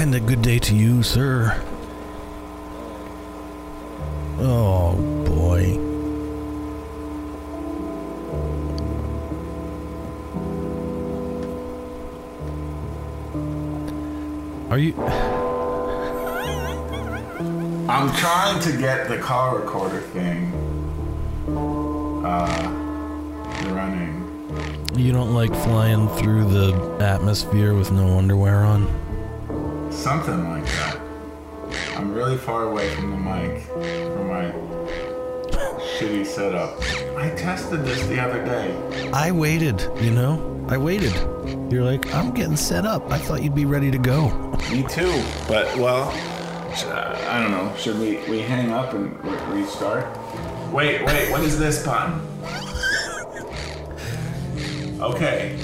And a good day to you, sir. Oh, boy. Are you. I'm trying to get the call recorder thing uh, running. You don't like flying through the atmosphere with no underwear on? Something like that. I'm really far away from the mic for my shitty setup. I tested this the other day. I waited, you know? I waited. You're like, I'm getting set up. I thought you'd be ready to go. Me too. But, well, uh, I don't know. Should we, we hang up and re- restart? Wait, wait, what is this button? Okay.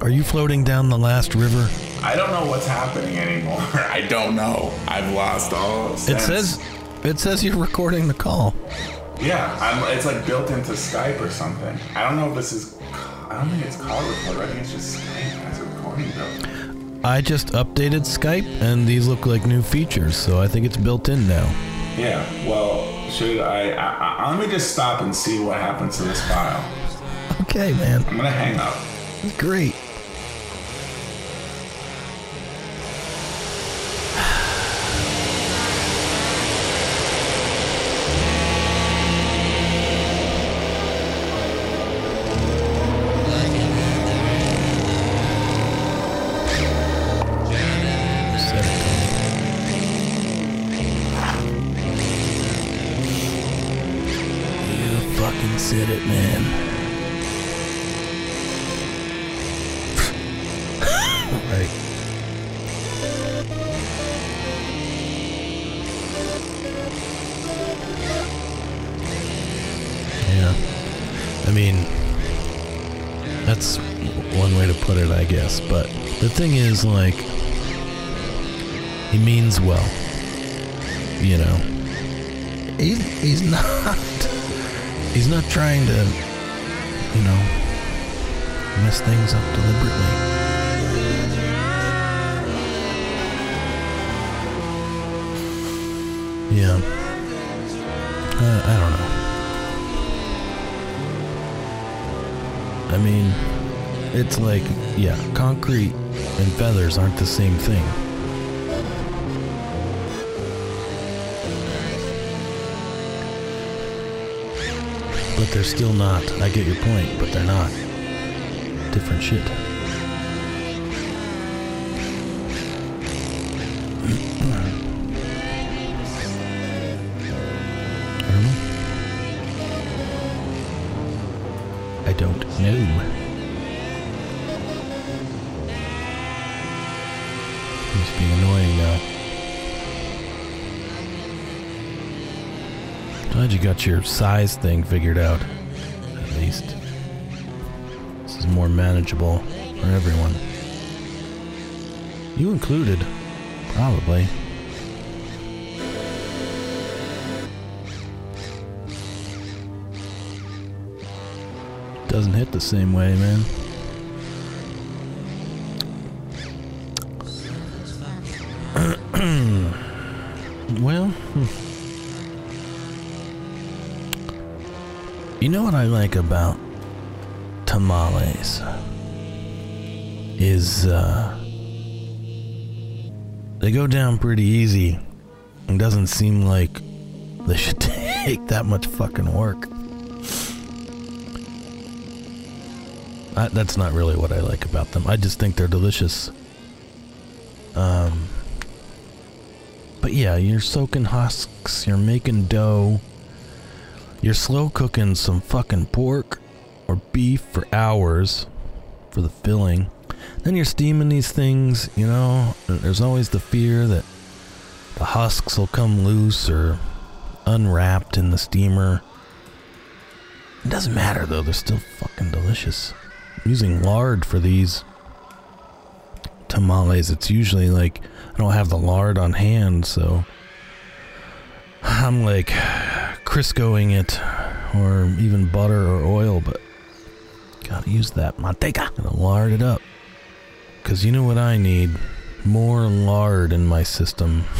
Are you floating down the last river? I don't know what's happening anymore. I don't know. I've lost all It says it says you're recording the call. Yeah, I'm, it's like built into Skype or something. I don't know if this is. I don't think it's call recorder. I think it's just Skype as a recording though. I just updated Skype and these look like new features, so I think it's built in now. Yeah. Well, should I, I, I? Uh, let me just stop and see what happens to this file. Okay, man. I'm gonna hang up. Great. He means well. You know, he's he's not he's not trying to, you know, mess things up deliberately. Yeah. Uh, I don't know. I mean, it's like, yeah, concrete and feathers aren't the same thing. They're still not. I get your point, but they're not. Different shit. Your size thing figured out. At least. This is more manageable for everyone. You included. Probably. Doesn't hit the same way, man. You know what I like about tamales is uh, they go down pretty easy. It doesn't seem like they should take that much fucking work. I, that's not really what I like about them. I just think they're delicious. Um, but yeah, you're soaking husks, you're making dough, you're slow cooking some fucking pork or beef for hours for the filling. Then you're steaming these things, you know. There's always the fear that the husks will come loose or unwrapped in the steamer. It doesn't matter though, they're still fucking delicious. I'm using lard for these tamales. It's usually like I don't have the lard on hand, so I'm like Criscoing it or even butter or oil, but gotta use that manteca. Gotta lard it up. Cause you know what I need? More lard in my system.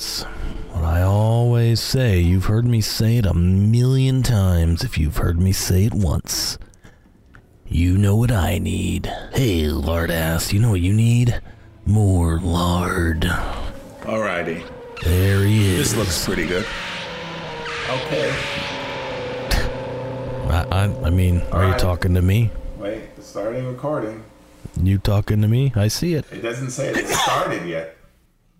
It's what I always say. You've heard me say it a million times. If you've heard me say it once, you know what I need. Hey, lard ass, you know what you need? More lard. Alrighty. There he is. This looks pretty good. Okay. I, I, I mean, are you talking to me? Wait, it's starting recording. You talking to me? I see it. It doesn't say it started yet.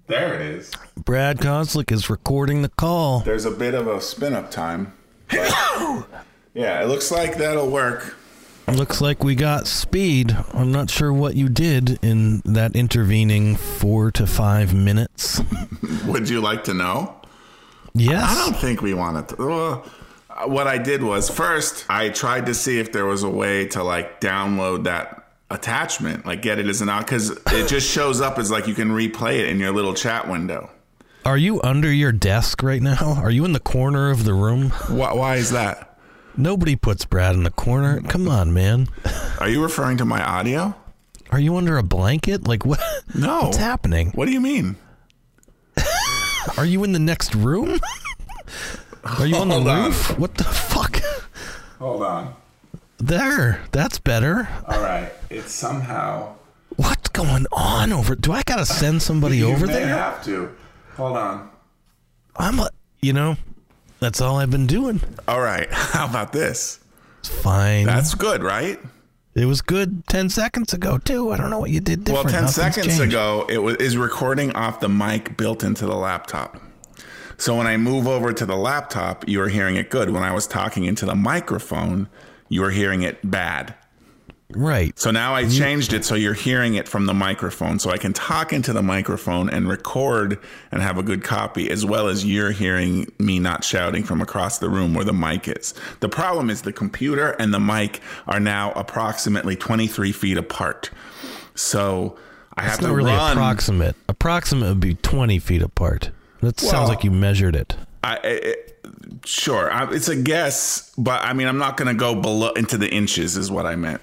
There it is. Brad Koslick is recording the call. There's a bit of a spin up time. but- yeah, it looks like that'll work. Looks like we got speed. I'm not sure what you did in that intervening four to five minutes. Would you like to know? Yes. I don't think we wanted to. Uh, what I did was first I tried to see if there was a way to like download that attachment, like get it as an out, because it just shows up as like you can replay it in your little chat window. Are you under your desk right now? Are you in the corner of the room? Why, why is that? Nobody puts Brad in the corner. Come on, man. Are you referring to my audio? Are you under a blanket? Like what? No. What's happening? What do you mean? Are you in the next room? Are you on the Hold on. roof? What the fuck? Hold on. There. That's better. All right. It's somehow. What's going on over? Do I gotta send somebody you over may there? have to. Hold on. I'm a, you know, that's all I've been doing. All right. How about this? It's fine. That's good, right? it was good 10 seconds ago, too. I don't know what you did Well, 10 Nothing's seconds changed. ago, it was is recording off the mic built into the laptop. So when I move over to the laptop, you are hearing it good. When I was talking into the microphone, you were hearing it bad. Right. So now I changed it so you're hearing it from the microphone. So I can talk into the microphone and record and have a good copy, as well as you're hearing me not shouting from across the room where the mic is. The problem is the computer and the mic are now approximately 23 feet apart. So I have It's to really run. approximate. Approximate would be 20 feet apart. That Well- sounds like you measured it. I, I, sure, I, it's a guess, but I mean, I'm not going to go below into the inches, is what I meant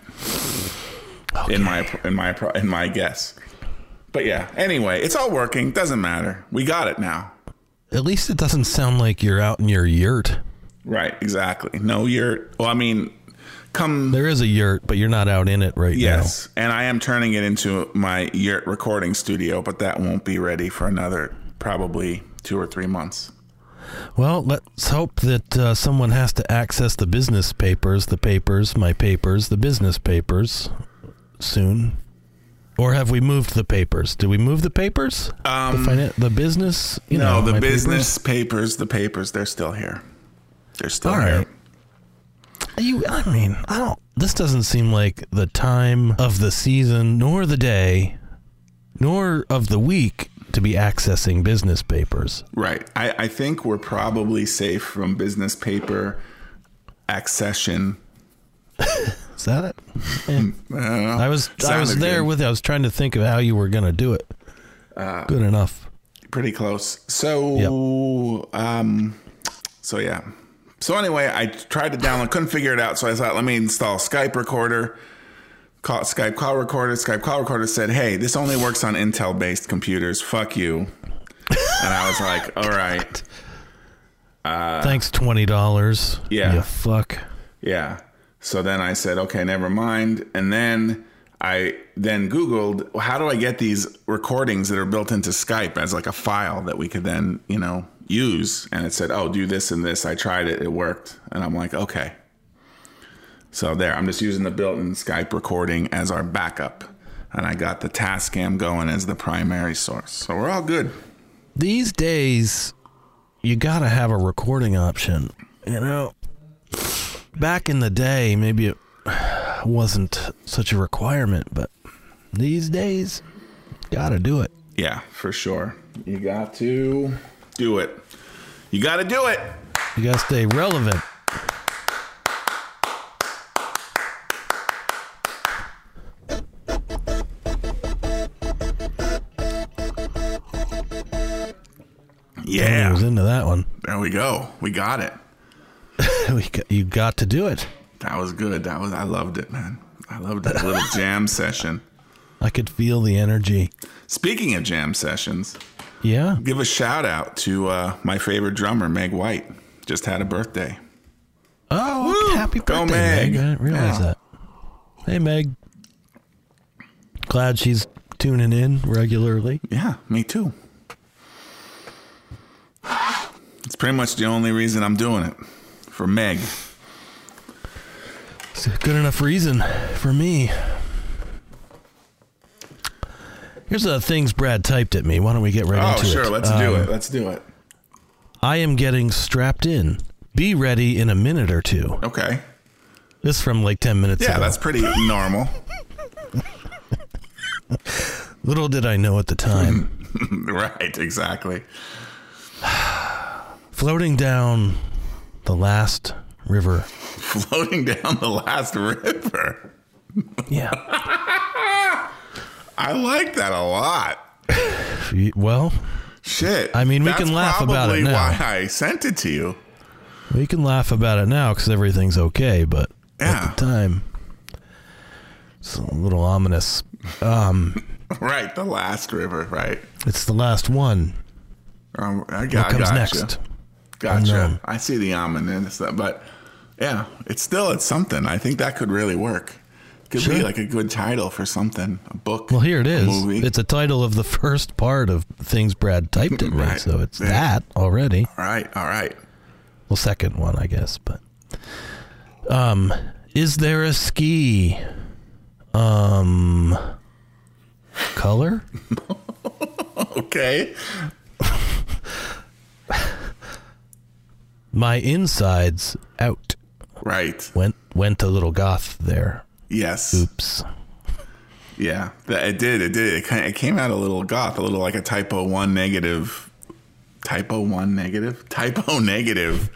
in my in my in my guess. But yeah, anyway, it's all working. Doesn't matter. We got it now. At least it doesn't sound like you're out in your yurt. Right? Exactly. No, you're. Well, I mean, come. There is a yurt, but you're not out in it right now. Yes, and I am turning it into my yurt recording studio, but that won't be ready for another probably two or three months. Well, let's hope that uh, someone has to access the business papers, the papers, my papers, the business papers soon. Or have we moved the papers? Did we move the papers? Um, the, finan- the business? You No, know, the my papers? business papers, the papers, they're still here. They're still All here. right. You, I mean, I don't. This doesn't seem like the time of the season, nor the day, nor of the week to be accessing business papers. Right. I, I think we're probably safe from business paper accession. Is that it? Yeah. I. I was I was there good. with. it. I was trying to think of how you were going to do it. Uh, Good enough. pretty close. So, um, so yeah. So anyway, I tried to download, couldn't figure it out. So I thought, let me install Skype recorder. Call, Skype call recorder. Skype call recorder said, "Hey, this only works on Intel-based computers. Fuck you." And I was like, "All right, Thanks, twenty dollars. Uh, yeah. You fuck. yeah." So then I said, "Okay, never mind." And then I then Googled, well, "How do I get these recordings that are built into Skype as like a file that we could then, you know, use?" And it said, "Oh, do this and this." I tried it; it worked, and I'm like, "Okay." So there, I'm just using the built-in Skype recording as our backup, and I got the Tascam going as the primary source. So we're all good. These days, you got to have a recording option. You know, back in the day, maybe it wasn't such a requirement, but these days, got to do it. Yeah, for sure. You got to do it. You got to do it. You got to stay relevant. Yeah. was into that one. There we go. We got it. We got- you got to do it. That was good. That was I loved it, man. I loved that little jam session. I could feel the energy. Speaking of jam sessions, Yeah. give a shout out to uh, my favorite drummer, Meg White. Just had a birthday. Oh, Woo! happy birthday, Meg. Meg. I didn't realize Yeah. that. Hey, Meg. Glad she's tuning in regularly. Yeah, me too. It's pretty much the only reason I'm doing it for Meg. It's a good enough reason for me. Here's the things Brad typed at me. Why don't we get right Oh, into sure. it? Oh, sure. Let's do Um, it. Let's do it. I am getting strapped in. Be ready in a minute or two. Okay. This from like 10 minutes Yeah, ago. that's pretty normal. Little did I know at the time. right, exactly. Floating down the last river. Floating down the last river. Yeah. I like that a lot. well, Shit. I mean, we can laugh about it now. why I sent it to you. we can laugh about it now because everything's okay, but Yeah. at the time, it's a little ominous. Um, Right, the last river. Right. it's the last one. Um, I What comes next? Gotcha. Unknown. I see the ominous, but yeah, it's still it's something. I think that could really work. Could be like a good title for something, a book. Well, here it is. movie. It's a title of the first part of things Brad typed me, Right. so it's Yeah. that already. all right, all right. Well, second one, I guess. But um, is there a ski? Um, color? Okay. My insides out. Right. Went went a little goth there. Yes. Oops. Yeah. That- It did. It did. It kind it came out a little goth, a little like a typo one negative. Typo one negative. Typo negative.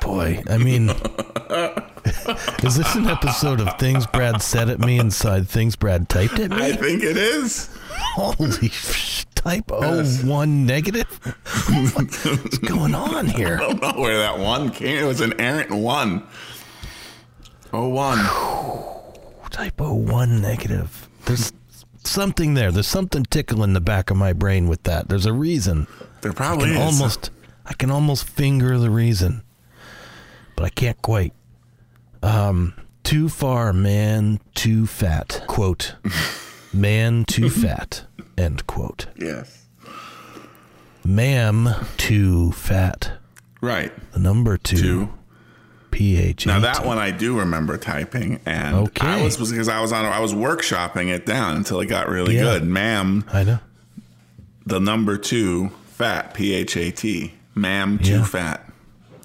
Boy, I mean, is this an episode of things Brad said at me inside things Brad typed at me? I think it is. Holy sh- type O Yes. one negative. What's going on here? I don't know where that one came. It was an errant one. Oh one. Typo one negative. There's something there. There's something tickling the back of my brain with that. There's a reason. There I probably can is. almost I can almost finger the reason. But I can't quite. Um too far, man, too fat. Quote. man too fat. End quote. Yes. Ma'am too fat. Right. The number two. Two. P H. Now that one I do remember typing, and Okay. I was because I was on I was workshopping it down until it got really Yeah. good. Ma'am, I know. the number two fat P H A T. Ma'am, too Yeah. fat.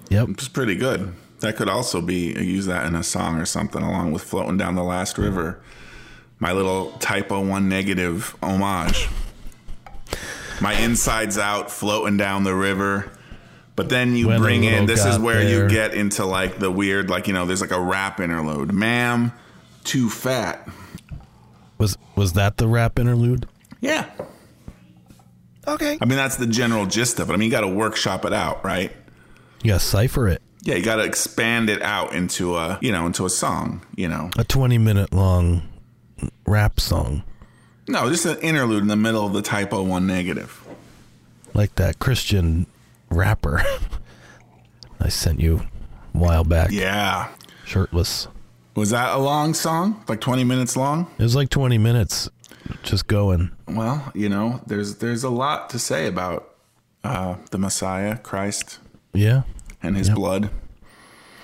Yep. It's pretty good. That could also be use that in a song or something, along with floating down the last river. My little typo one negative homage. My insides out, floating down the river. But then you bring in this is where there. you get into like the weird, like you know, there's like a rap interlude. Ma'am, too fat. Was was that the rap interlude? Yeah. Okay. I mean, that's the general gist of it. I mean, you got to workshop it out, right? You gotta cipher it. Yeah, you got to expand it out into a, you know, into a song, you know. A twenty minute long rap song. No, just an interlude in the middle of the typo one negative. Like that Christian rapper I sent you a while back. Yeah. Shirtless. Was that a long song? Like 20 minutes long? It was like twenty minutes just going. Well, you know, there's there's a lot to say about uh, the Messiah, Christ, Yeah. and his blood.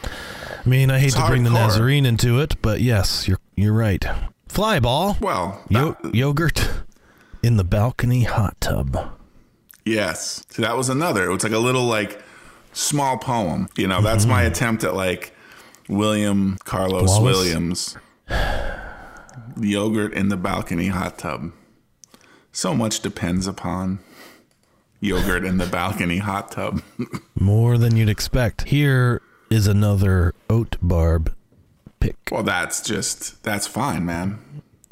I mean, I hate It's to bring the. Nazarene into it, but yes, you're you're right. Fly ball. Well, Yo- that- yogurt in the balcony hot tub. yes. See, that was another. It was like a little like small poem. You know, that's my mm-hmm. attempt at like William Carlos Wallace? Williams. Yogurt in the balcony hot tub. So much depends upon yogurt in the balcony hot tub. More than you'd expect. Here is another oat barb pick. well, that's just that's fine, man.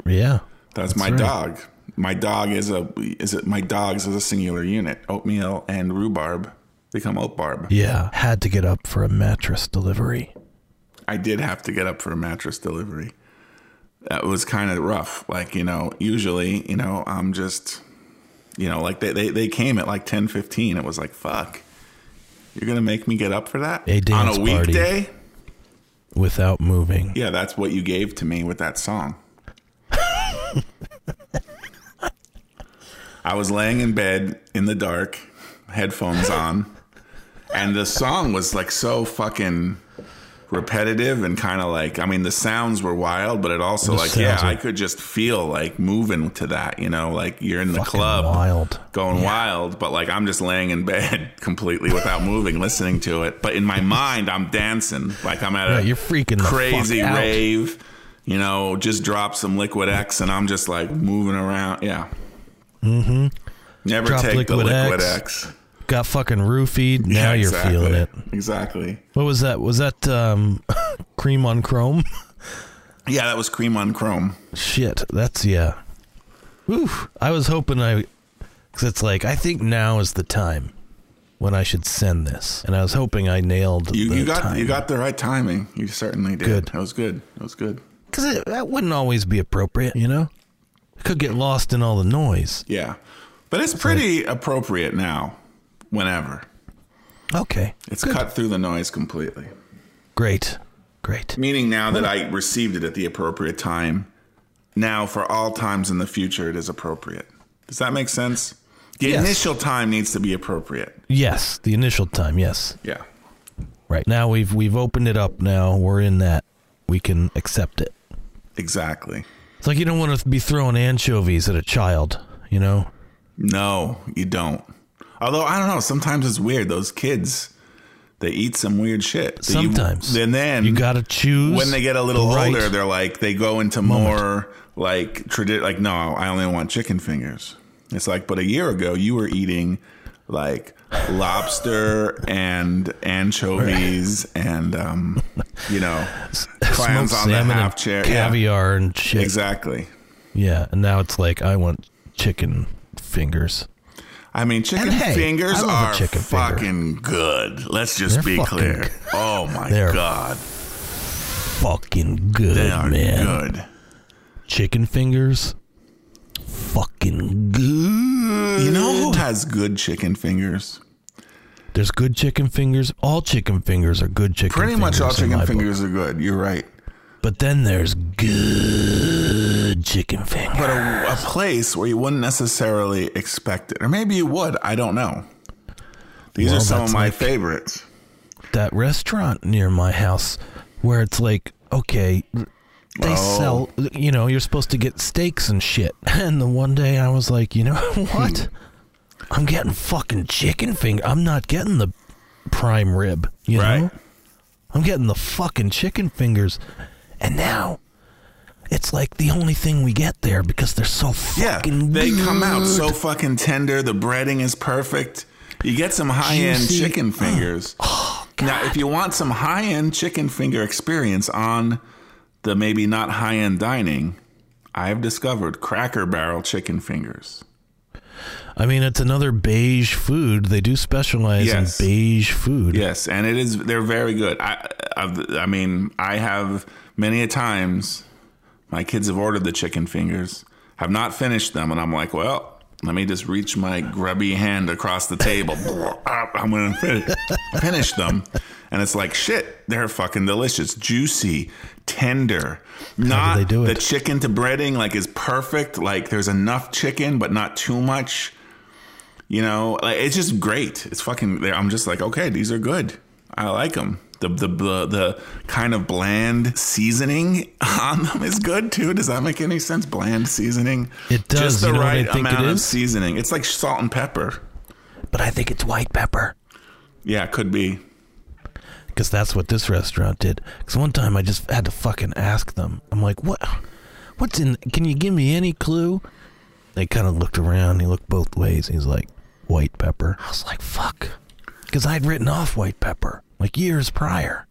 Yeah. That's, my right. dog. My dog is a is it my dogs is a singular unit. Oatmeal and rhubarb become oat barb. Yeah. Had to get up for a mattress delivery. I did have to get up for a mattress delivery. that was kind of rough. Like, you know, usually, you know, I'm just, you know, like they, they, they came at like 10, 15. It was like, fuck, you're going to make me get up for that? A On a party. Without moving. Yeah, that's what you gave to me with that song. I was laying in bed in the dark, headphones on, and the song was like so fucking repetitive and kind of like I mean the sounds were wild, but it also The like yeah, are- I could just feel like moving to that, you know, like you're in the club wild. going wild, but like I'm just laying in bed completely without moving, listening to it. But in my mind, I'm dancing like I'm at a you're freaking crazy fuck out. rave. You know, just drop some Liquid X, and I'm just like moving around. Yeah. Mm-hmm. Never Drop take the Liquid Liquid X. X. Got fucking roofied. Now Yeah, you're feeling it. Exactly. What was that? Was that um, cream on chrome? Yeah, that was cream on chrome. Shit, that's yeah. Oof. I was hoping I, because it's like I think now is the time when I should send this, and I was hoping I nailed. You, the you got time. you got the right timing. You certainly did. Good. That was good. That was good. because that wouldn't always be appropriate, you know. It could get lost in all the noise. Yeah, but it's pretty appropriate now. Whenever Okay, it's cut through the noise completely. great, great. Meaning now that I received it at the appropriate time, now for all times in the future it is appropriate. Does that make sense? The Yes. initial time needs to be appropriate. Yes, the initial time. Yes, Yeah. right now we've we've opened it up. Now we're in that. We can accept it. Exactly. It's like you don't want to be throwing anchovies at a child, you know. No, you don't. Although I don't know, sometimes it's weird. Those kids, they eat some weird shit. you- Sometimes. and then You got to choose when they get a little the right- older, they're like they go into more like tradi- like no, I only want chicken fingers. It's like, but a year ago you were eating like lobster and anchovies and um, you know clams smoked on the half chair. Yeah, caviar and shit. exactly. Yeah, and now it's like I want chicken fingers. I mean, chicken hey, fingers I love a are chicken finger. fucking good. Let's just They're be clear. good. Oh my god, Fucking good, they are man. good. Chicken fingers. Fucking good. You know who has good chicken fingers? There's good chicken fingers. All chicken fingers are good chicken fingers. Pretty fingers. much all chicken my book. fingers are good. You're right. But then there's good chicken fingers. But a, a place where you wouldn't necessarily expect it, or maybe you would. I don't know. These Well, are some of my like- favorites. that restaurant near my house where it's like, okay, they Oh. sell, you know, you're supposed to get steaks and shit. And the one day I was like, you know what? I'm getting fucking chicken finger. I'm not getting the prime rib, you Right. know? I'm getting the fucking chicken fingers. And now it's like the only thing we get there because they're so fucking Yeah, they come out so fucking tender. The breading is perfect. You get some high end chicken oh, fingers. Oh, now, if you want some high end chicken finger experience on the maybe not high end dining, I have discovered Cracker Barrel chicken fingers. I mean, it's another beige food. They do specialize Yes. in beige food. Yes, and it is. They're very good. I, I, I mean, I have many a times. My kids have ordered the chicken fingers, have not finished them, and I'm like, well, let me just reach my grubby hand across the table. I'm gonna finish, finish them, and it's like shit. They're fucking delicious, juicy, tender. Not they do it? the chicken to breading like is perfect. Like there's enough chicken, but not too much. You know, like it's just great. It's fucking. I'm just like, okay, these are good. I like them. The, the the the kind of bland seasoning on them is good too. Does that make any sense? Bland seasoning. It does. Just the You know right think amount of seasoning. It's like salt and pepper. But I think it's white pepper. Yeah, it could be. Because that's what this restaurant did. Because one time I just had to fucking ask them. I'm like, what? What's in? Can you give me any clue? They kind of looked around. He looked both ways. He's like, white pepper. I was like, fuck, because I'd written off white pepper like years prior.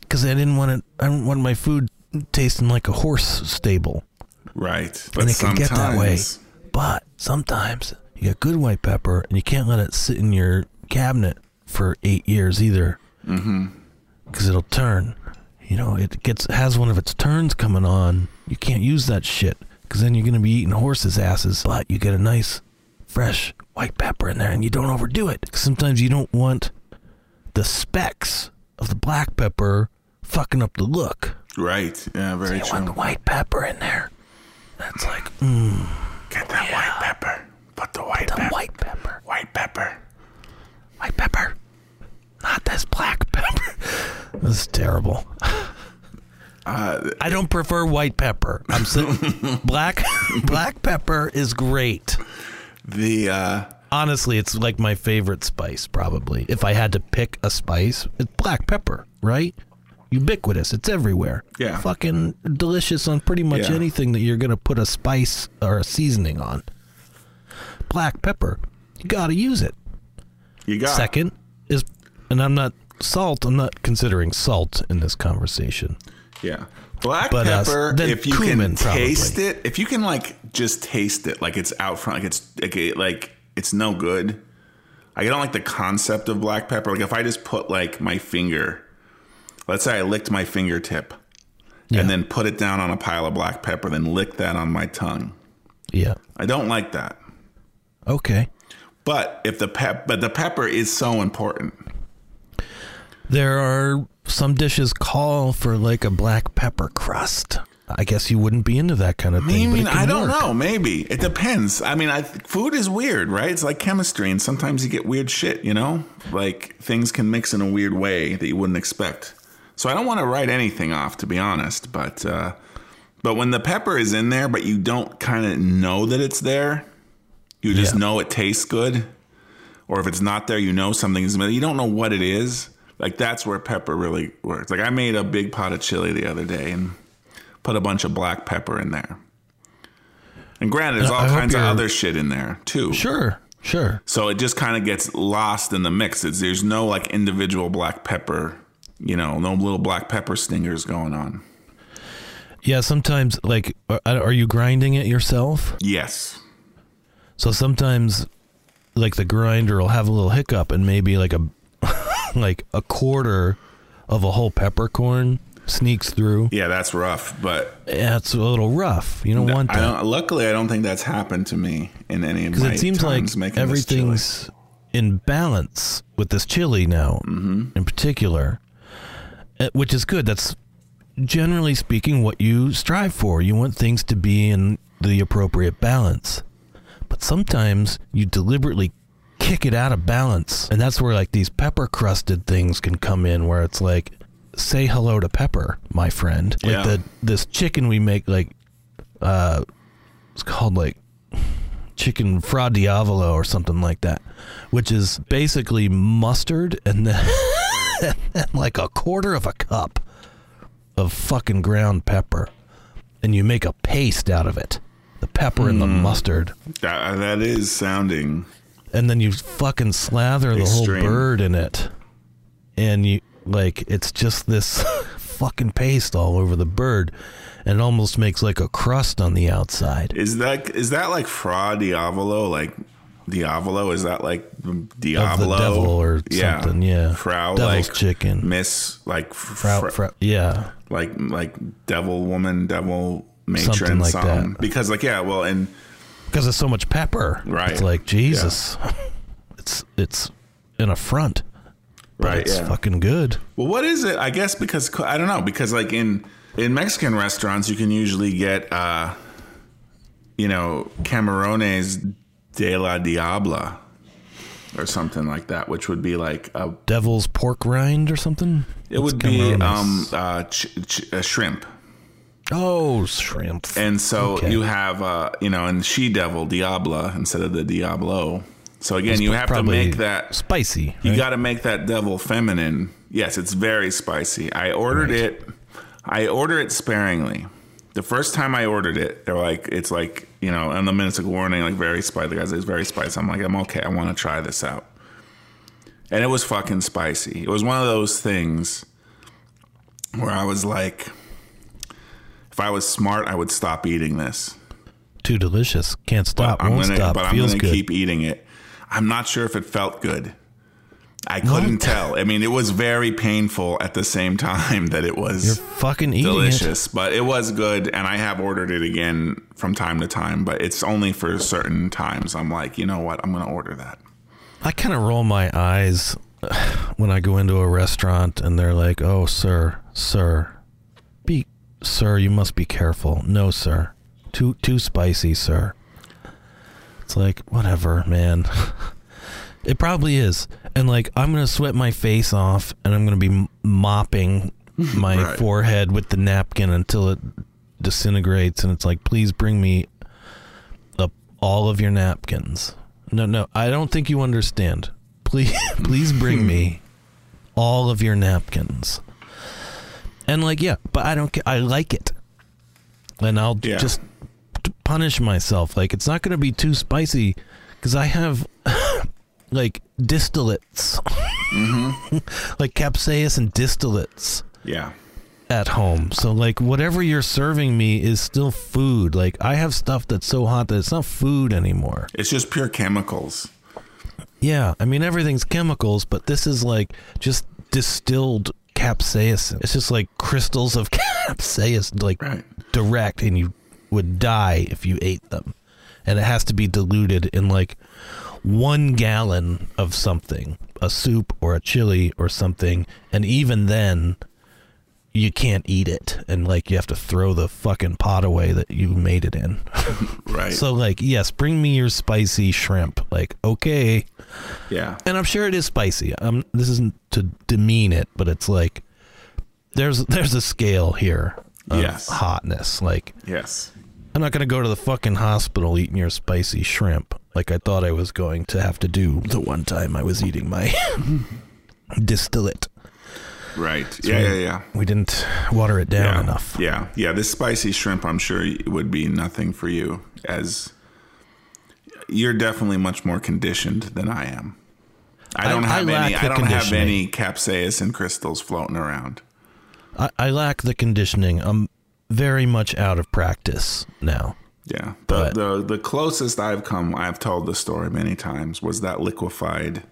Because I didn't want it. I didn't want my food tasting like a horse stable, Right, but and it can sometimes get that way. But sometimes you get good white pepper, and you can't let it sit in your cabinet for eight years either, because it'll turn. you know, it gets has one of its turns coming on, you can't use that shit because then you're gonna be eating horses' asses. But you get a nice, fresh white pepper in there, and you don't overdo it. Sometimes you don't want the specks of the black pepper fucking up the look. Right. Yeah, very You true. want the white pepper in there. That's like mm, Get that white pepper. Put the white the pepper. white pepper. White pepper. White pepper. Not this black pepper. this is terrible. Uh, I don't prefer white pepper. I'm saying black black pepper is great. the uh, Honestly, it's like my favorite spice probably. If I had to pick a spice, it's black pepper, right? Ubiquitous. It's everywhere. Yeah. Fucking delicious on pretty much Yeah. anything that you're going to put a spice or a seasoning on. Black pepper. You got to use it. you got Second and I'm not salt, I'm not considering salt in this conversation. Yeah. Black But, uh, pepper, then if you can cumin, probably. taste it, if you can like just taste it, like it's out front, like it's like, it- like it's no good. I don't like the concept of black pepper. Like if I just put like my finger, let's say I licked my fingertip Yeah. and then put it down on a pile of black pepper, then lick that on my tongue. Yeah. I don't like that. Okay. But if the pep, but the pepper is so important. There are some dishes call for like a black pepper crust. I guess you wouldn't be into that kind of I thing. mean, but I don't work. know. Maybe it depends. I mean, I food is weird, right? It's like chemistry, and sometimes you get weird shit. You know, like things can mix in a weird way that you wouldn't expect. So I don't want to write anything off, to be honest. But uh, but when the pepper is in there, but you don't kind of know that it's there, you just Yeah. know it tastes good. Or if it's not there, you know something is. You don't know what it is. Like that's where pepper really works. Like I made a big pot of chili the other day and put a bunch of black pepper in there. And granted, there's all I kinds of other shit in there too. Sure. Sure. So it just kind of gets lost in the mix. It's, there's no like individual black pepper, you know, no little black pepper stingers going on. Yeah, sometimes like are, are you grinding it yourself? Yes. So sometimes like the grinder will have a little hiccup and maybe like a like a quarter of a whole peppercorn sneaks through. Yeah, that's rough, but Yeah, a little rough. You don't want I don't, luckily I don't think that's happened to me in any of because my it seems like times chili. everything's in balance with this chili now, Mm-hmm. in particular, uh, which is good. That's generally speaking what you strive for. You want things to be in the appropriate balance, but sometimes you deliberately kick it out of balance, and that's where like these pepper crusted things can come in, where it's like. Say hello to pepper, my friend. Like Yeah. the this chicken we make, like uh, it's called like chicken fra diavolo or something like that, which is basically mustard and then and like a quarter of a cup of fucking ground pepper, and you make a paste out of it. The pepper and the Hmm. mustard, That, that is sounding and then you fucking slather the Extreme. whole bird in it, and you like it's just this fucking paste all over the bird, and it almost makes like a crust on the outside. Is that is that like Fra Diavolo? Like Diavolo? Is that like Diablo devil or something, yeah. Frau Devil's like chicken. Miss like Fra- fr- fra- yeah, like like devil woman, devil matron, Something like something. that. Because like yeah, well, and because there's so much pepper. Right. It's like Jesus. It's it's an affront. But right, it's yeah. fucking good. Well, what is it? I guess because I don't know because like in in Mexican restaurants you can usually get uh you know camarones de la diabla or something like that, which would be like a Devil's pork rind or something. it What's would be camarones? um uh ch- ch- a shrimp. Oh shrimp. And so Okay. you have uh you know and she devil diabla instead of the diablo. So again, you have to make that spicy. You got to make that devil feminine. Yes, it's very spicy. I ordered it. I order it sparingly. The first time I ordered it, they're like, it's like, you know, on the minutes of warning, like very spicy. The guy says it's very spicy. I'm like, I'm okay. I want to try this out. And it was fucking spicy. It was one of those things where I was like, if I was smart, I would stop eating this. too delicious. Can't stop. I'm Won't gonna, stop. but I'm Feels gonna good. keep eating it. I'm not sure if it felt good. I couldn't tell. I mean, it was very painful at the same time that it was You're fucking eating delicious, but it was good. And I have ordered it again from time to time, but it's only for certain times. I'm like, you know what? I'm going to order that. I kind of roll my eyes when I go into a restaurant and they're like, "Oh, sir, sir, be sir, you must be careful." No, sir. Too too spicy, sir. It's like, whatever, man. it probably is. And like I'm going to sweat my face off and I'm going to be mopping my Right. forehead with the napkin until it disintegrates and it's like, "Please bring me up all of your napkins." No, no, I don't think you understand. Please, please bring me all of your napkins. And like, yeah, but I don't. I like it, and I'll Yeah. just punish myself. Like, it's not going to be too spicy because I have like distillates, mm-hmm. like capsaicin distillates Yeah. at home. So like whatever you're serving me is still food. Like I have stuff that's so hot that it's not food anymore. It's just pure chemicals. Yeah, I mean everything's chemicals, but this is like just distilled capsaicin. It's just like crystals of capsaicin, like Right. direct, and you would die if you ate them. And it has to be diluted in like one gallon of something, a soup or a chili or something, and even then, you can't eat it, and like you have to throw the fucking pot away that you made it in. Right. so like, yes, bring me your spicy shrimp. Like, okay. Yeah. And I'm sure it is spicy. Um, this isn't to demean it, but it's like there's there's a scale here of Yes. hotness. Like Yes. I'm not gonna go to the fucking hospital eating your spicy shrimp like I thought I was going to have to do the one time I was eating my distillate. Right. Yeah, yeah, yeah. We didn't water it down yeah. enough. Yeah, yeah. This spicy shrimp, I'm sure, would be nothing for you, as you're definitely much more conditioned than I am. I I- don't I have lack any. I don't have any capsaicin crystals floating around. I, I lack the conditioning. I'm very much out of practice now. Yeah, the, But- the the closest I've come, I've told the story many times, was that liquefied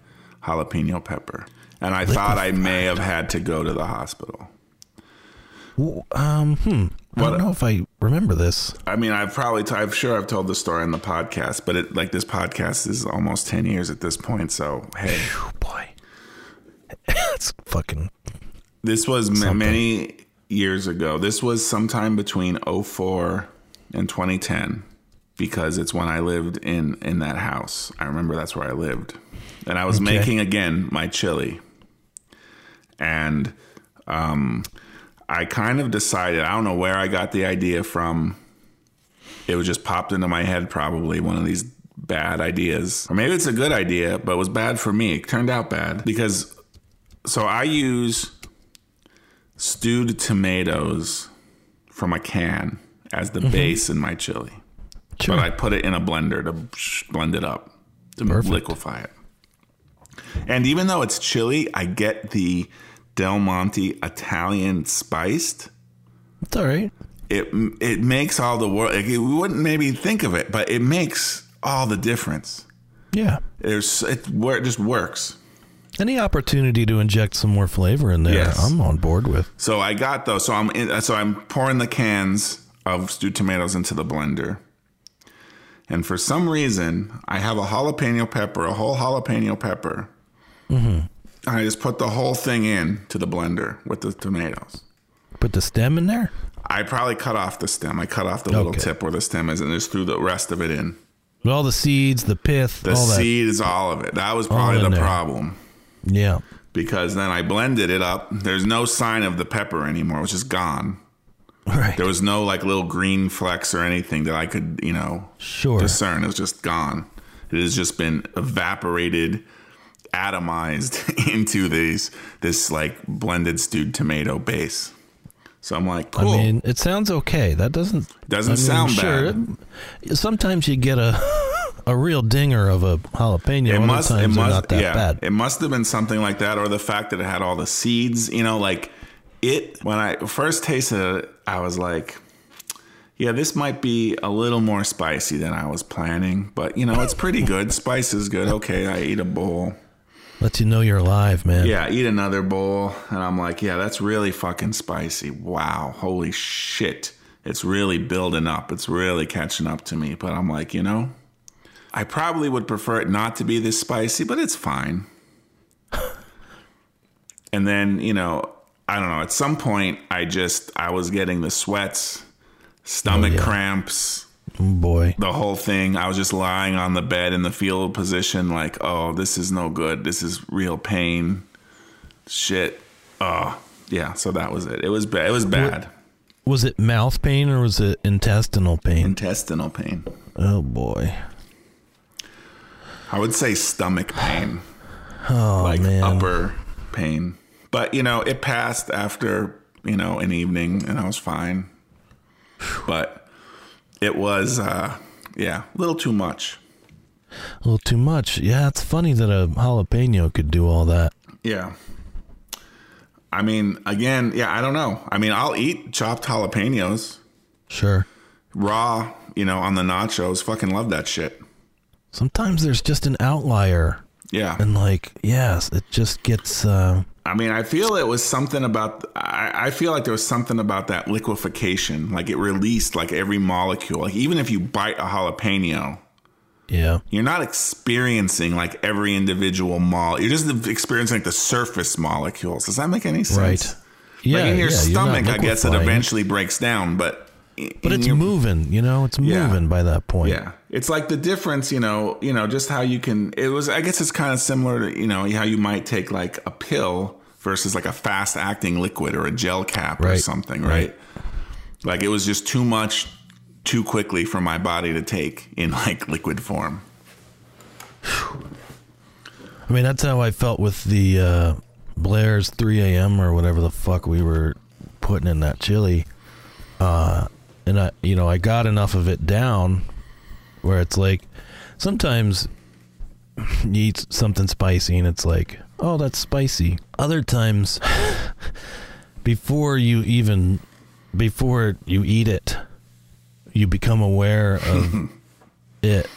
jalapeno pepper, and I thought I may have had to go to the hospital. Um, hmm. I don't know if I remember this. I mean, I've probably, I'm sure I've told the story on the podcast, but it, like this podcast is almost 10 years at this point. So, hey, Oh boy, it's fucking this was m- many years ago. This was sometime between 04 and 2010 because it's when I lived in, in that house. I remember that's where I lived. And I was Okay. making again my chili. And um, I kind of decided, I don't know where I got the idea from. It was just popped into my head, probably one of these bad ideas. Or maybe it's a good idea, but it was bad for me. It turned out bad because so I use stewed tomatoes from a can as the mm-hmm. base in my chili. sure. But I put it in a blender to blend it up to Perfect. liquefy it. And even though it's chili, I get the Del Monte Italian spiced. it's all right. It it makes all the world. Like, we wouldn't maybe think of it, but it makes all the difference. Yeah. There's it, it just works. Any opportunity to inject some more flavor in there, Yes. I'm on board with. So I got those. So I'm in, so I'm pouring the cans of stewed tomatoes into the blender. And for some reason, I have a jalapeno pepper, a whole jalapeno pepper. Mm-hmm. And I just put the whole thing in to the blender with the tomatoes. Put the stem in there. I probably cut off the stem. I cut off the little Okay. tip where the stem is and just threw the rest of it in. With all the seeds, the pith, The all that. seed is all of it. That was probably in the there. problem. Yeah. Because then I blended it up. There's no sign of the pepper anymore. It was just gone. Right. There was no like little green flecks or anything that I could, you know, Sure. discern. It was just gone. It has just been evaporated, atomized into these this like blended stewed tomato base. So I'm like, I mean, it sounds okay. That doesn't Doesn't I mean, sound sure, bad. it- sometimes you get a a real dinger of a jalapeno. it must, it must, not that yeah, bad. it must have been something like that, or the fact that it had all the seeds. You know, like it. When I first tasted it, I was like, yeah, this might be a little more spicy than I was planning, but you know, it's pretty good. Spice is good. Okay, I eat a bowl. Lets you know you're alive, man. Yeah, eat another bowl. And I'm like, yeah, that's really fucking spicy. Wow. Holy shit. It's really building up. It's really catching up to me. But I'm like, you know, I probably would prefer it not to be this spicy, but it's fine. and then, you know, I don't know, at some point I just I was getting the sweats, stomach Oh, yeah. cramps, boy. the whole thing. I was just lying on the bed in the fetal position, like, oh, this is no good. This is real pain. Shit. Oh, yeah. So that was it. It was bad. It was bad. Was it mouth pain or was it intestinal pain? Intestinal pain. Oh boy. I would say stomach pain, Oh like man. upper pain. But you know, it passed after you know an evening, and I was fine. But it was, uh, yeah, a little too much. A little too much. Yeah, it's funny that a jalapeno could do all that. Yeah. I mean, again, yeah, I don't know. I mean, I'll eat chopped jalapenos Sure. raw, you know, on the nachos. Fucking love that shit. Sometimes there's just an outlier Yeah. and like, yes, it just gets uh I mean, I feel it was something about. I, I feel like there was something about that liquefaction. Like it released like every molecule. Like even if you bite a jalapeno, yeah. you're not experiencing like every individual mole. You're just experiencing like the surface molecules. Does that make any sense? Right. Yeah. like in your yeah, stomach, I guess it eventually breaks down, but But it's your- moving, you know, it's Yeah. moving by that point. Yeah, it's like the difference, you know, you know, just how you can. It was, I guess, it's kind of similar to, you know, how you might take like a pill versus like a fast acting liquid or a gel cap or Right. something, right? Like it was just too much, too quickly for my body to take in like liquid form. I mean, that's how I felt with the uh, Blair's 3 a.m. or whatever the fuck we were putting in that chili. Uh, and I, you know, I got enough of it down where it's like sometimes you eat something spicy and it's like, oh, that's spicy. Other times, before you even, before you eat it, you become aware of it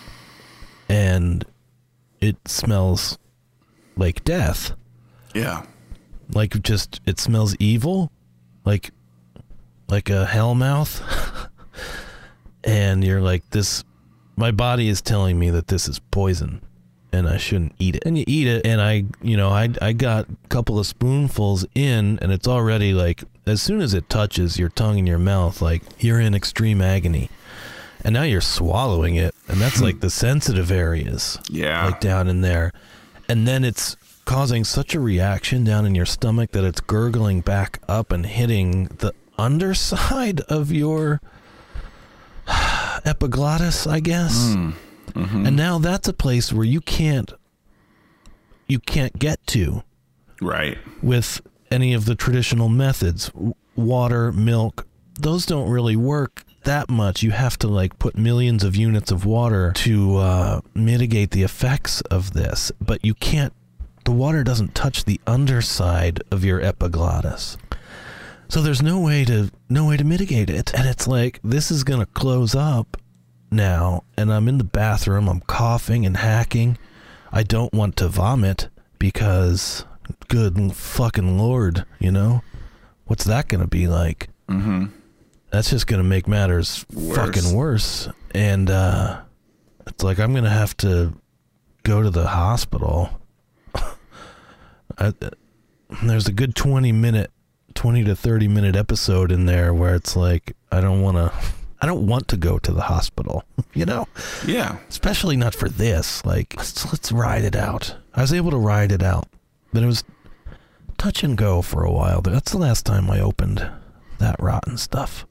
and it smells like death. Yeah, Like just it smells evil, like like a hellmouth. and you're like this my body is telling me that this is poison and I shouldn't eat it. And you eat it and I, you know, I I got a couple of spoonfuls in and it's already like as soon as it touches your tongue in your mouth like you're in extreme agony. And now you're swallowing it and that's hmm. like the sensitive areas yeah, like down in there. And then it's causing such a reaction down in your stomach that it's gurgling back up and hitting the underside of your epiglottis, I guess. Hmm. And now that's a place where you can't you can't get to right. with any of the traditional methods. Water, milk, those don't really work that much. You have to like put millions of units of water to uh, mitigate the effects of this, but you can't. The water doesn't touch the underside of your epiglottis. So there's no way to no way to mitigate it. And it's like this is going to close up now and I'm in the bathroom, I'm coughing and hacking. I don't want to vomit because good fucking lord, you know? What's that going to be like? Mm-hmm. That's just going to make matters Worse. fucking worse. And uh it's like I'm going to have to go to the hospital. I, there's a good 20 minute 20 to 30 minute episode in there where it's like I don't want to I don't want to go to the hospital, you know? Yeah, Especially not for this. Like let's let's ride it out. I was able to ride it out. But it was touch and go for a while. That's the last time I opened that rotten stuff.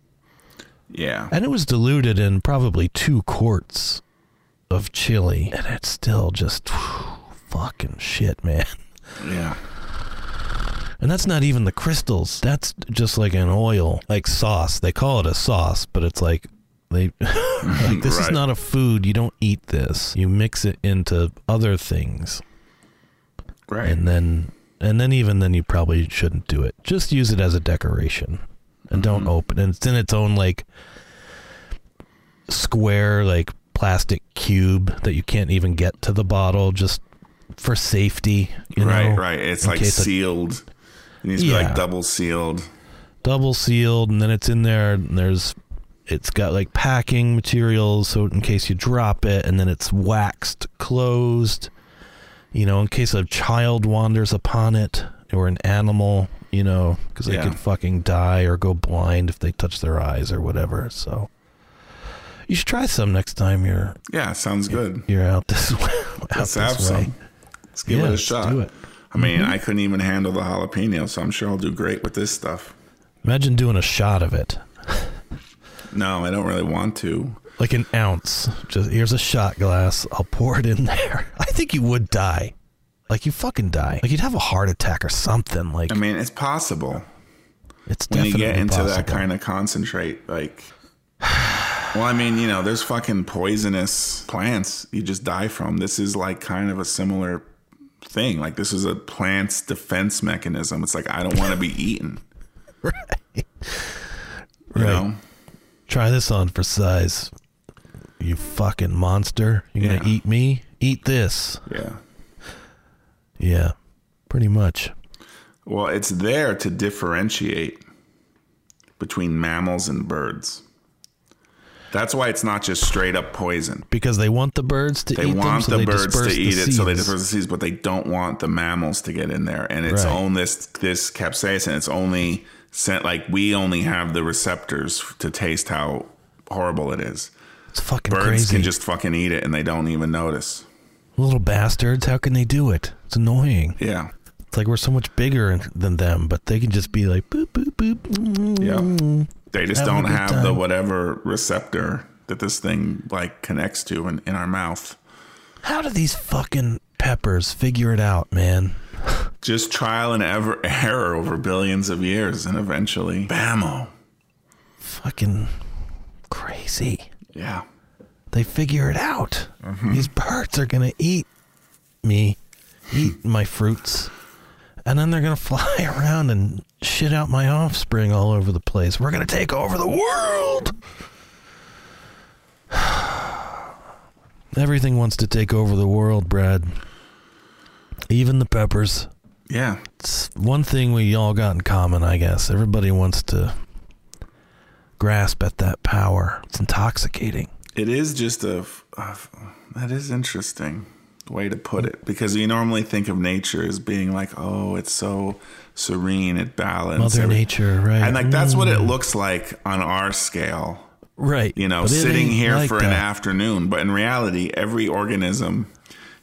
yeah. And it was diluted in probably 2 quarts of chili and it's still just fucking shit, man. Yeah. And that's not even the crystals. That's just like an oil, like sauce. They call it a sauce, but it's like they like this is not a food. You don't eat this. You mix it into other things. Right. And then and then even then you probably shouldn't do it. Just use it as a decoration. And don't mm-hmm. open and it's in its own like square like plastic cube that you can't even get to the bottle. Just for safety. You right, know, right. It's like a- sealed. It needs to be Yeah. like double sealed. double sealed and then it's in there and there's it's got like packing materials so in case you drop it and then it's waxed closed you know in case a child wanders upon it or an animal you know because they Yeah. could fucking die or go blind if they touch their eyes or whatever so you should try some next time you're Yeah, sounds good. you're out this way out Let's this have way. some. Let's give Yeah, it a let's shot. do it. I mean, mm-hmm. I couldn't even handle the jalapeno, so I'm sure I'll do great with this stuff. imagine doing a shot of it No, I don't really want to. like an ounce. Just here's a shot glass. I'll pour it in there. I think you would die. Like you fucking die. Like you'd have a heart attack or something. Like I mean, it's possible it's when you get into possible. that kind of concentrate. Like, well, I mean, you know, there's fucking poisonous plants you just die from. This is like kind of a similar thing. Like, this is a plant's defense mechanism. It's like I don't want to be eaten. right. You Right. know? Try this on for size. You fucking monster. You're gonna eat me? Eat this. Yeah. Yeah. Pretty much. Well, it's there to differentiate between mammals and birds. That's why it's not just straight up poison. Because they want the birds to They eat them, want so the they birds to eat it, so they disperse the seeds, but they don't want the mammals to get in there. And it's Right. own this this capsaicin. It's only sent like we only have the receptors to taste how horrible it is. It's fucking Birds crazy. can just fucking eat it and they don't even notice. Little bastards. How can they do it? It's annoying. Yeah, It's like we're so much bigger than them, but they can just be like boop boop boop. yeah. They just don't have the whatever receptor that this thing like connects to in, in our mouth. How do these fucking peppers figure it out, man? Just trial and ever error over billions of years, and eventually, bammo. Fucking crazy. Yeah. They figure it out. Mm-hmm. These birds are gonna eat me, eat my fruits, and then they're gonna fly around and shit out my offspring all over the place. We're gonna take over the world. Everything wants to take over the world, Brad. Even the peppers. Yeah. It's one thing we all got in common, I guess. Everybody wants to grasp at that power. It's intoxicating. It is just a, a that is interesting way to put it because you normally think of nature as being like, oh, it's so serene, it balanced, Mother every- Nature, right? and like that's what it mm. looks like on our scale. right. You know, sitting here like for an afternoon, but in reality, every organism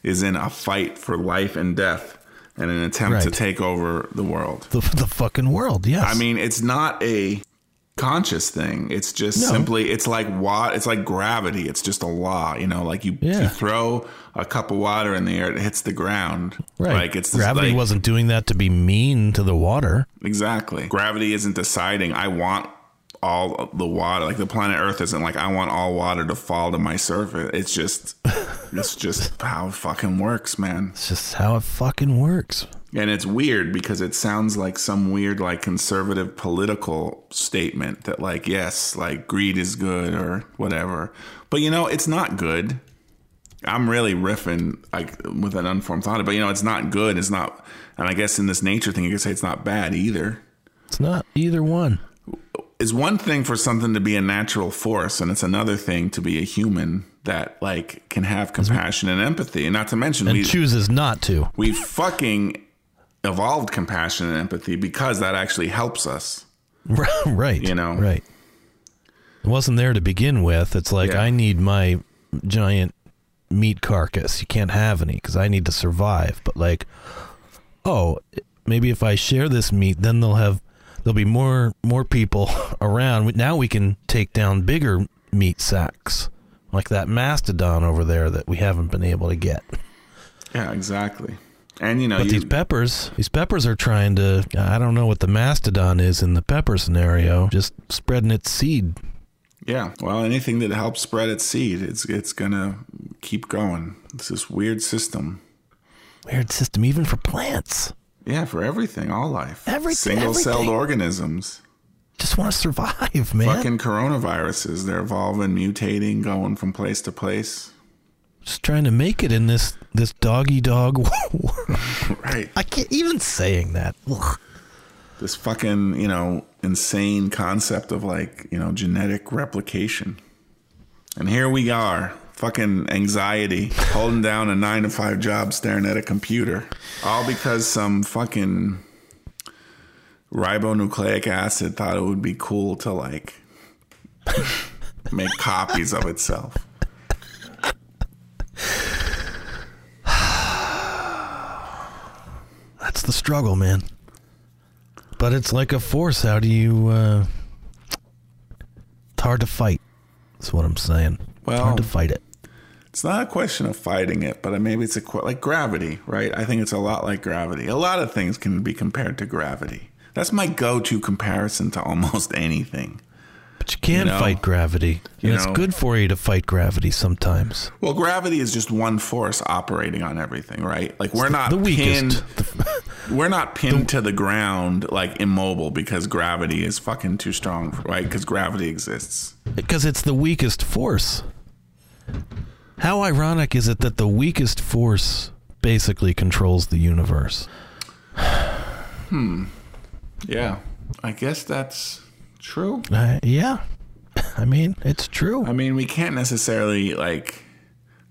is in a fight for life and death and an attempt to take over the world. the the fucking world. Yes. I mean, it's not a conscious thing. It's just No. simply it's like wa- it's like gravity. It's just a law, you know, like you, Yeah. you throw a cup of water in the air, it hits the ground. right. Like it's gravity like- wasn't doing that to be mean to the water. exactly. Gravity isn't deciding I want all the water. Like the planet Earth isn't like I want all water to fall to my surface. It's just it's just how it fucking works, man. It's just how it fucking works. And it's weird because it sounds like some weird, like conservative political statement that, like, yes, like greed is good or whatever. But you know, it's not good. I'm really riffing like with an unformed thought, but you know, it's not good. It's not, and I guess in this nature thing, you could say it's not bad either. It's not either one. It's one thing for something to be a natural force, and it's another thing to be a human that like can have compassion and empathy. And not to mention, And we chooses not to. we fucking evolved compassion and empathy because that actually helps us. right. You know? Right. It wasn't there to begin with. It's like Yeah. I need my giant meat carcass. You can't have any because I need to survive. But like, oh, maybe if I share this meat, then they'll have there'll be more more people around. Now we can take down bigger meat sacks like that mastodon over there that we haven't been able to get. Yeah, exactly. And you know, But you, these peppers, these peppers are trying to. I don't know what the mastodon is in the pepper scenario. Just spreading its seed. yeah. Well, anything that helps spread its seed, it's it's gonna keep going. It's this weird system. Weird system, even for plants. Yeah, for everything, all life, Everything- single-celled everything. organisms. Just want to survive, man. Fucking coronaviruses, they're evolving, mutating, going from place to place. Just trying to make it in this this doggy dog world. Right. I can't even saying that. Ugh. This fucking, you know, insane concept of like, you know, genetic replication. And here we are, fucking anxiety, holding down a nine to five job, staring at a computer. All because some fucking ribonucleic acid thought it would be cool to like make copies of itself. That's the struggle, man. But it's like a force. How do you? uh It's hard to fight. That's what I'm saying. it's Well- hard to fight it. It's not a question of fighting it, but maybe it's a que- like gravity, right? I think it's a lot like gravity. A lot of things can be compared to gravity. That's my go-to comparison to almost anything. But you can You know? fight gravity, and You it's good for you to fight gravity sometimes. Well, gravity is just one force operating on everything, right? Like we're not the weakest. pinned. We're not pinned to the ground like immobile because gravity is fucking too strong, right? Because gravity exists. Because it's the weakest force. How ironic is it that the weakest force basically controls the universe? Hmm. Yeah, I guess that's true. Uh, yeah. I mean, it's true. I mean, we can't necessarily like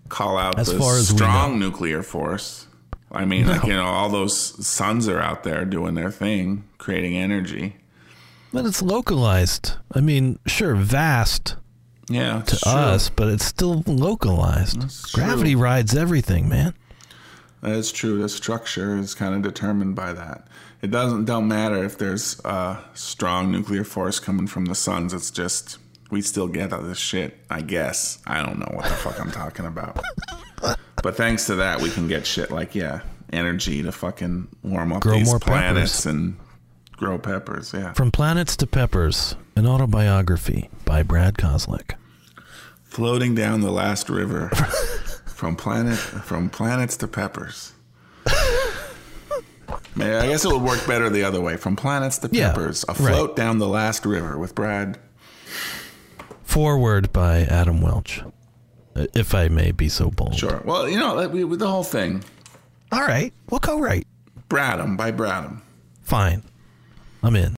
call out As the far as strong nuclear force. I mean, like you know, all those suns are out there doing their thing, creating energy. But it's localized. I mean, sure, vast Yeah, to us, but it's still localized. Gravity true. rides everything, man. That's true. The structure is kind of determined by that. It doesn't don't matter if there's a strong nuclear force coming from the suns. It's just we still get all this shit. I guess I don't know what the fuck I'm talking about. But thanks to that, we can get shit like yeah, energy to fucking warm up Grow these more planets peppers. and grow peppers. Yeah, From Planets to Peppers, an autobiography by Brad Kozlik. floating down the last river from planet from planets to peppers. Man, I guess it would work better the other way. From planets to Yeah, peppers, afloat right. down the last river with Brad. Foreword by Adam Welch, Uh, if I may be so bold. Sure. Well, you know, like, we, with the whole thing, All right, we'll go right. Bradham by Bradham. Fine. I'm in.